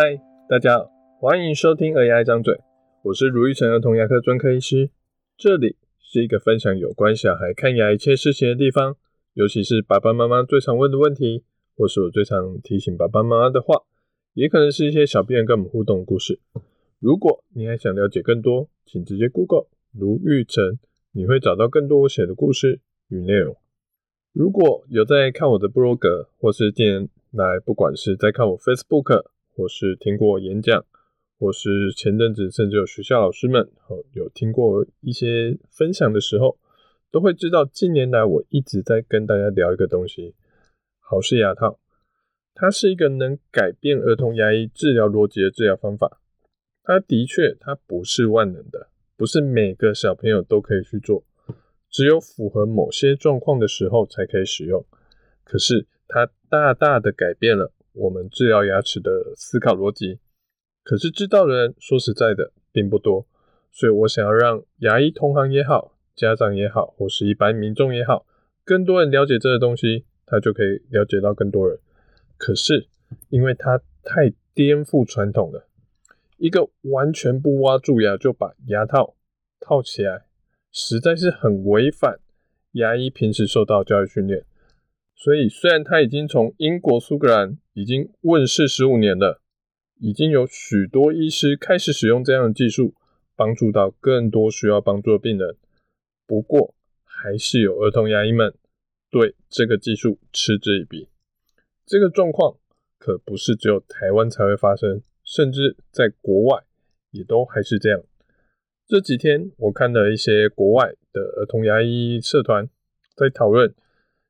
嗨，大家好，欢迎收听《儿牙一张嘴》，我是卢玉成儿童牙科专科医师。这里是一个分享有关小孩看牙一切事情的地方，尤其是爸爸妈妈最常问的问题，或是我最常提醒爸爸妈妈的话，也可能是一些小病人跟我们互动的故事。如果你还想了解更多，请直接 Google 卢玉成，你会找到更多我写的故事与内容。如果有在看我的 blog，，或是近年来不管是在看我 Facebook，或是听过演讲，或是前阵子甚至有学校老师们有听过一些分享的时候，都会知道近年来我一直在跟大家聊一个东西——豪氏牙套。它是一个能改变儿童牙医治疗逻辑的治疗方法。它的确，它不是万能的，不是每个小朋友都可以去做，只有符合某些状况的时候才可以使用。可是它大大的改变了。我们治疗牙齿的思考逻辑，可是知道的人说实在的并不多，所以我想要让牙医同行也好，家长也好，或是一般民众也好，更多人了解这个东西，他就可以了解到更多人。可是因为它太颠覆传统了，一个完全不挖蛀牙就把牙套套起来，实在是很违反牙医平时受到教育训练。所以，虽然他已经从英国苏格兰已经问世十五年了，已经有许多医师开始使用这样的技术，帮助到更多需要帮助的病人。不过，还是有儿童牙医们对这个技术嗤之以鼻。这个状况可不是只有台湾才会发生，甚至在国外也都还是这样。这几天，我看了一些国外的儿童牙医社团在讨论。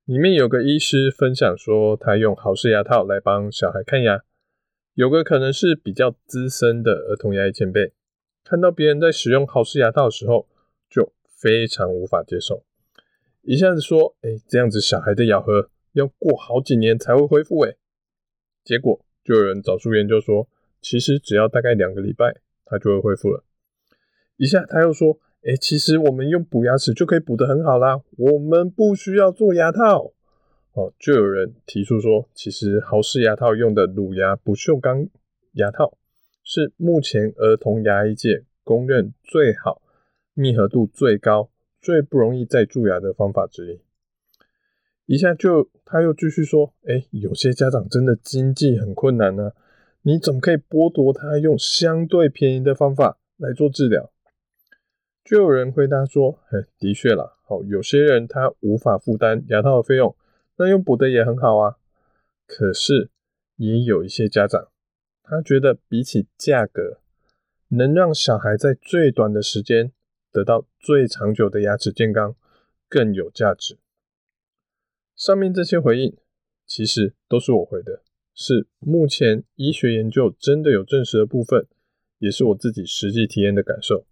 里面有个医师分享说，他用豪氏牙套来帮小孩看牙。有个可能是比较资深的儿童牙医前辈，看到别人在使用豪氏牙套的时候，就非常无法接受，一下子说：“哎，这样子小孩的咬合要过好几年才会恢复。”哎，结果就有人找出研究说，其实只要大概两个礼拜，他就会恢复了。一下他又说。哎，其实我们用补牙齿就可以补得很好啦，我们不需要做牙套。哦，就有人提出说，其实豪氏牙套用的乳牙不锈钢牙套是目前儿童牙医界公认最好、密合度最高、最不容易再蛀牙的方法之一。一下就他又继续说，哎，有些家长真的经济很困难呢，你怎么可以剥夺他用相对便宜的方法来做治疗？就有人回答说：“嘿，的确啦，好，有些人他无法负担牙套的费用，那用补的也很好啊。可是也有一些家长，他觉得比起价格，能让小孩在最短的时间得到最长久的牙齿健康更有价值。”上面这些回应其实都是我回的，是目前医学研究真的有证实的部分，也是我自己实际体验的感受。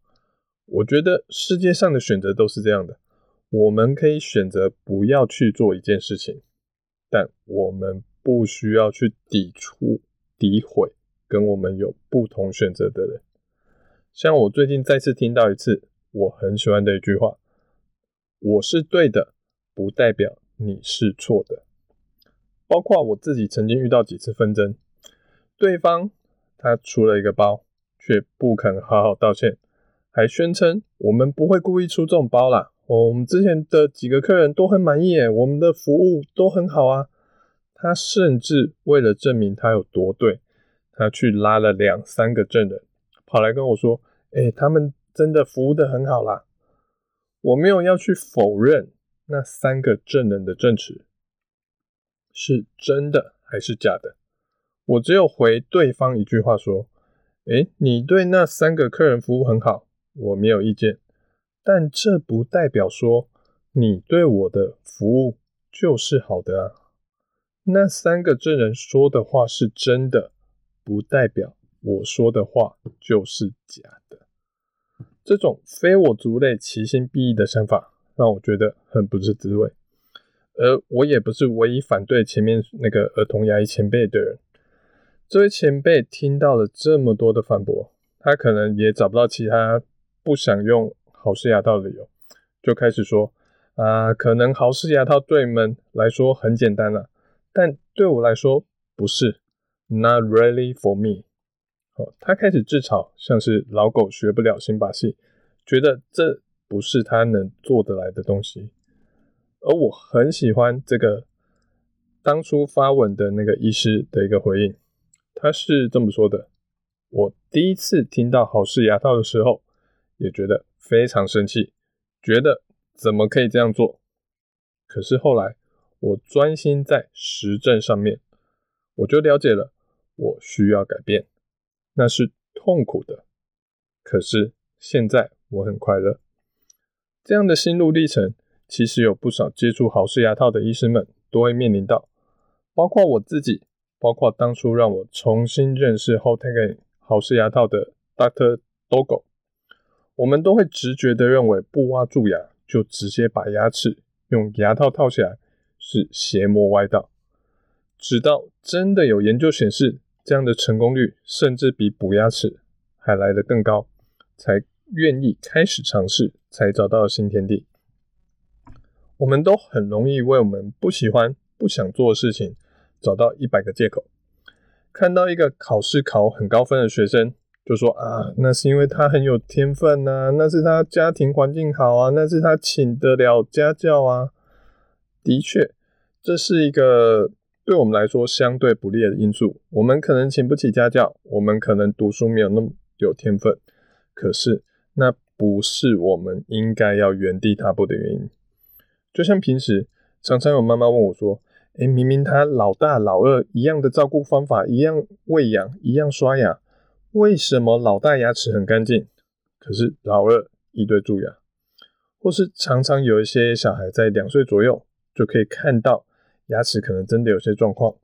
我觉得世界上的选择都是这样的，我们可以选择不要去做一件事情，但我们不需要去抵触、诋毁跟我们有不同选择的人。像我最近再次听到一次我很喜欢的一句话：“我是对的，不代表你是错的。”包括我自己曾经遇到几次纷争，对方他出了一个包，却不肯好好道歉。还宣称我们不会故意出这种包啦，我们之前的几个客人都很满意耶，我们的服务都很好啊。他甚至为了证明他有多对，他去拉了两三个证人，跑来跟我说：“诶，他们真的服务得很好啦。”我没有要去否认那三个证人的证词是真的还是假的，我只有回对方一句话说：“诶，你对那三个客人服务很好。”我没有意见，但这不代表说你对我的服务就是好的啊。那三个证人说的话是真的，不代表我说的话就是假的。这种非我族类，其心必异的想法，让我觉得很不是滋味。而我也不是唯一反对前面那个儿童牙医前辈的人。这位前辈听到了这么多的反驳，他可能也找不到其他。不想用豪士牙套的理由，就开始说啊，可能豪士牙套对你们来说很简单了，但对我来说不是，Not really for me。哦，他开始自嘲，像是老狗学不了新把戏，觉得这不是他能做得来的东西。而我很喜欢这个当初发文的那个医师的一个回应，他是这么说的：我第一次听到好事牙套的时候，也觉得非常生气，觉得怎么可以这样做？可是后来我专心在实证上面，我就了解了，我需要改变。那是痛苦的，可是现在我很快乐。这样的心路历程，其实有不少接触豪氏牙套的医师们都会面临到，包括我自己，包括当初让我重新认识 Hotech 好事牙套的 Doctor Dogo，我们都会直觉的认为不挖蛀牙就直接把牙齿用牙套套起来是邪魔歪道，直到真的有研究显示。这样的成功率甚至比补牙齿还来得更高，才愿意开始尝试，才找到新天地。我们都很容易为我们不喜欢、不想做的事情找到一百个借口。看到一个考试考很高分的学生，就说啊，那是因为他很有天分呐、那是他家庭环境好啊，那是他请得了家教啊。的确，这是一个。对我们来说相对不利的因素，我们可能请不起家教，我们可能读书没有那么有天分，可是那不是我们应该要原地踏步的原因。就像平时常常有妈妈问我说：“诶，明明他老大老二一样的照顾方法，一样喂养，一样刷牙，为什么老大牙齿很干净，可是老二一堆蛀牙？”或是常常有一些小孩在两岁左右就可以看到。牙齿可能真的有些状况，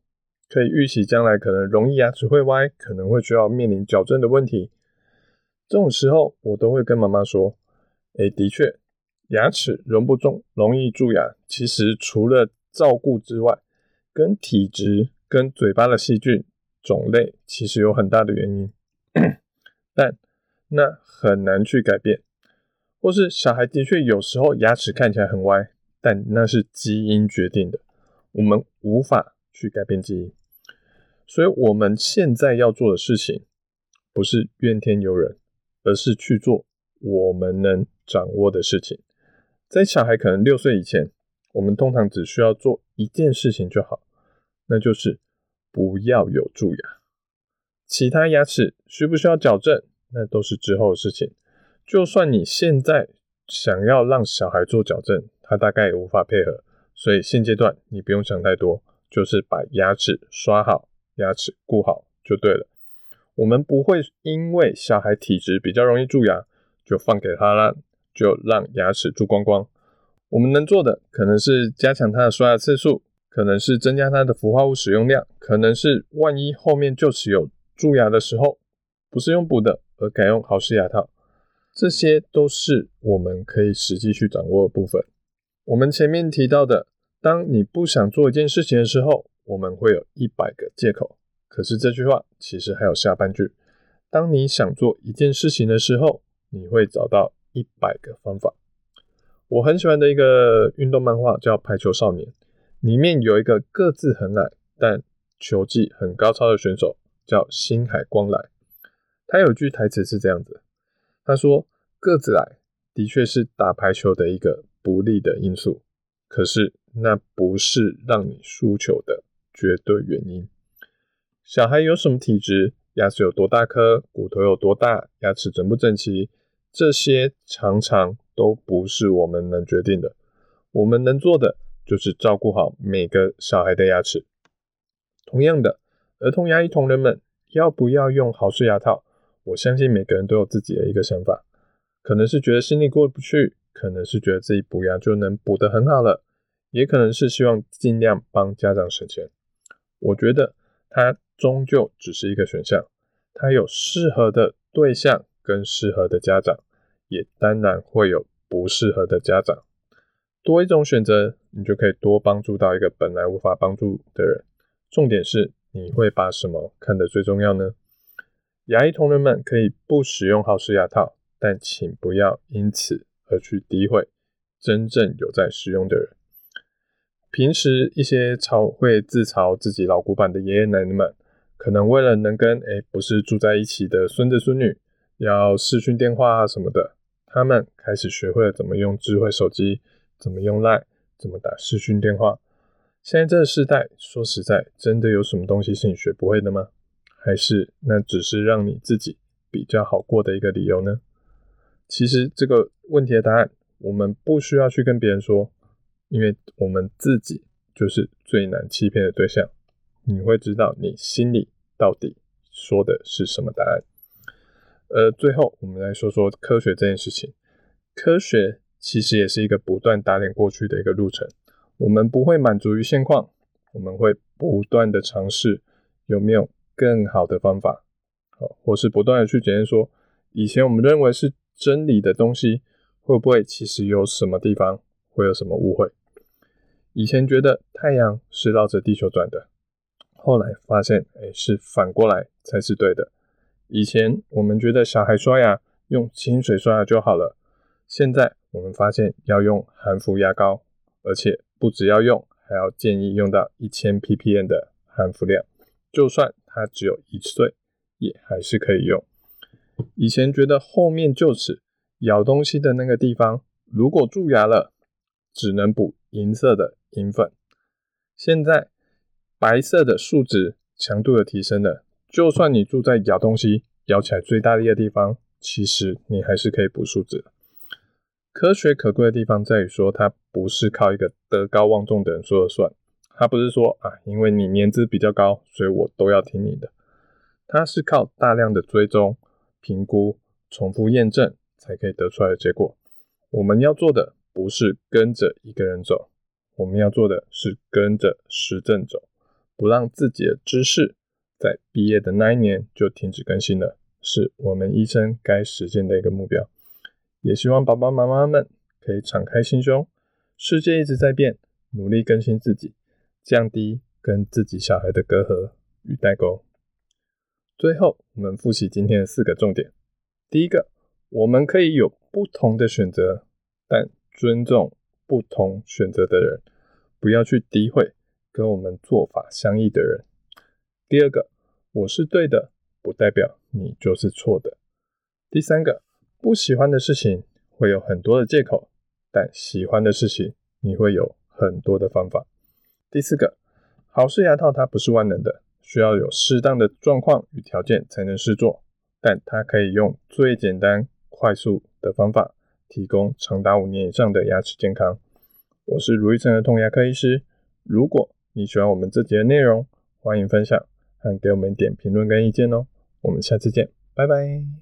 可以预期将来可能容易牙齿会歪，可能会需要面临矫正的问题。这种时候，我都会跟妈妈说：“诶，的确，牙齿容不中，容易蛀牙，其实除了照顾之外，跟体质、跟嘴巴的细菌种类，其实有很大的原因。但那很难去改变，或是小孩的确有时候牙齿看起来很歪，但那是基因决定的。”我们无法去改变基因，所以我们现在要做的事情，不是怨天尤人，而是去做我们能掌握的事情。在小孩可能六岁以前，我们通常只需要做一件事情就好，那就是不要有蛀牙。其他牙齿需不需要矫正，那都是之后的事情。就算你现在想要让小孩做矫正，他大概也无法配合。所以现阶段你不用想太多，就是把牙齿刷好，牙齿顾好就对了。我们不会因为小孩体质比较容易蛀牙，就放给他了，就让牙齿蛀光光。我们能做的可能是加强他的刷牙次数，可能是增加他的氟化物使用量，可能是万一后面就此有蛀牙的时候，不是用补的，而改用好事牙套。这些都是我们可以实际去掌握的部分。我们前面提到的。当你不想做一件事情的时候，我们会有一百个借口。可是这句话其实还有下半句：当你想做一件事情的时候，你会找到一百个方法。我很喜欢的一个运动漫画叫《排球少年》，里面有一个个子很矮但球技很高超的选手，叫星海光来。他有句台词是这样子：他说，个子矮的确是打排球的一个不利的因素，可是。那不是让你输球的绝对原因。小孩有什么体质，牙齿有多大颗，骨头有多大，牙齿整不整齐，这些常常都不是我们能决定的。我们能做的就是照顾好每个小孩的牙齿。同样的，儿童牙医同仁们要不要用好事牙套？我相信每个人都有自己的一个想法，可能是觉得心里过不去，可能是觉得自己补牙就能补得很好了。也可能是希望尽量帮家长省钱。我觉得它终究只是一个选项，它有适合的对象跟适合的家长，也当然会有不适合的家长。多一种选择，你就可以多帮助到一个本来无法帮助的人。重点是你会把什么看得最重要呢？牙医同仁们可以不使用好事牙套，但请不要因此而去诋毁真正有在使用的人。平时一些嘲会自嘲自己老古板的爷爷奶奶们，可能为了能跟诶不是住在一起的孙子孙女要视讯电话啊什么的，他们开始学会了怎么用智慧手机，怎么用 LINE，怎么打视讯电话。现在这个时代，说实在，真的有什么东西是你学不会的吗？还是那只是让你自己比较好过的一个理由呢？其实这个问题的答案，我们不需要去跟别人说，因为我们自己就是最难欺骗的对象。你会知道你心里到底说的是什么答案。呃，最后我们来说说科学这件事情。科学其实也是一个不断打脸过去的一个路程。我们不会满足于现况，我们会不断的尝试有没有更好的方法，好，或是不断的去检验说，以前我们认为是真理的东西，会不会其实有什么地方会有什么误会？以前觉得太阳是绕着地球转的。后来发现，哎，是反过来才是对的。以前我们觉得小孩刷牙用清水刷牙就好了，现在我们发现要用含氟牙膏，而且不只要用，还要建议用到一千 ppm 的含氟量，就算它只有一岁，也还是可以用。以前觉得后面臼齿咬东西的那个地方，如果蛀牙了，只能补银色的银粉，现在。白色的树脂强度的提升了，就算你住在咬东西咬起来最大力的地方，其实你还是可以补树脂。科学可贵的地方在于说，它不是靠一个德高望重的人说了算，它不是说啊，因为你年资比较高，所以我都要听你的。它是靠大量的追踪、评估、重复验证才可以得出来的结果。我们要做的不是跟着一个人走，我们要做的是跟着实证走。不让自己的知识在毕业的那一年就停止更新了，是我们医生该实现的一个目标。也希望爸爸妈妈们可以敞开心胸，世界一直在变，努力更新自己，降低跟自己小孩的隔阂与代沟。最后，我们复习今天的四个重点：第一个，我们可以有不同的选择，但尊重不同选择的人，不要去诋毁。跟我们做法相异的人。第二个，我是对的，不代表你就是错的。第三个，不喜欢的事情会有很多的借口，但喜欢的事情你会有很多的方法。第四个，好事牙套它不是万能的，需要有适当的状况与条件才能试做，但它可以用最简单、快速的方法，提供长达五年以上的牙齿健康。我是如意成儿童牙科医师，如果你喜欢我们这集的内容，欢迎分享和给我们点评论跟意见哦。我们下次见，拜拜。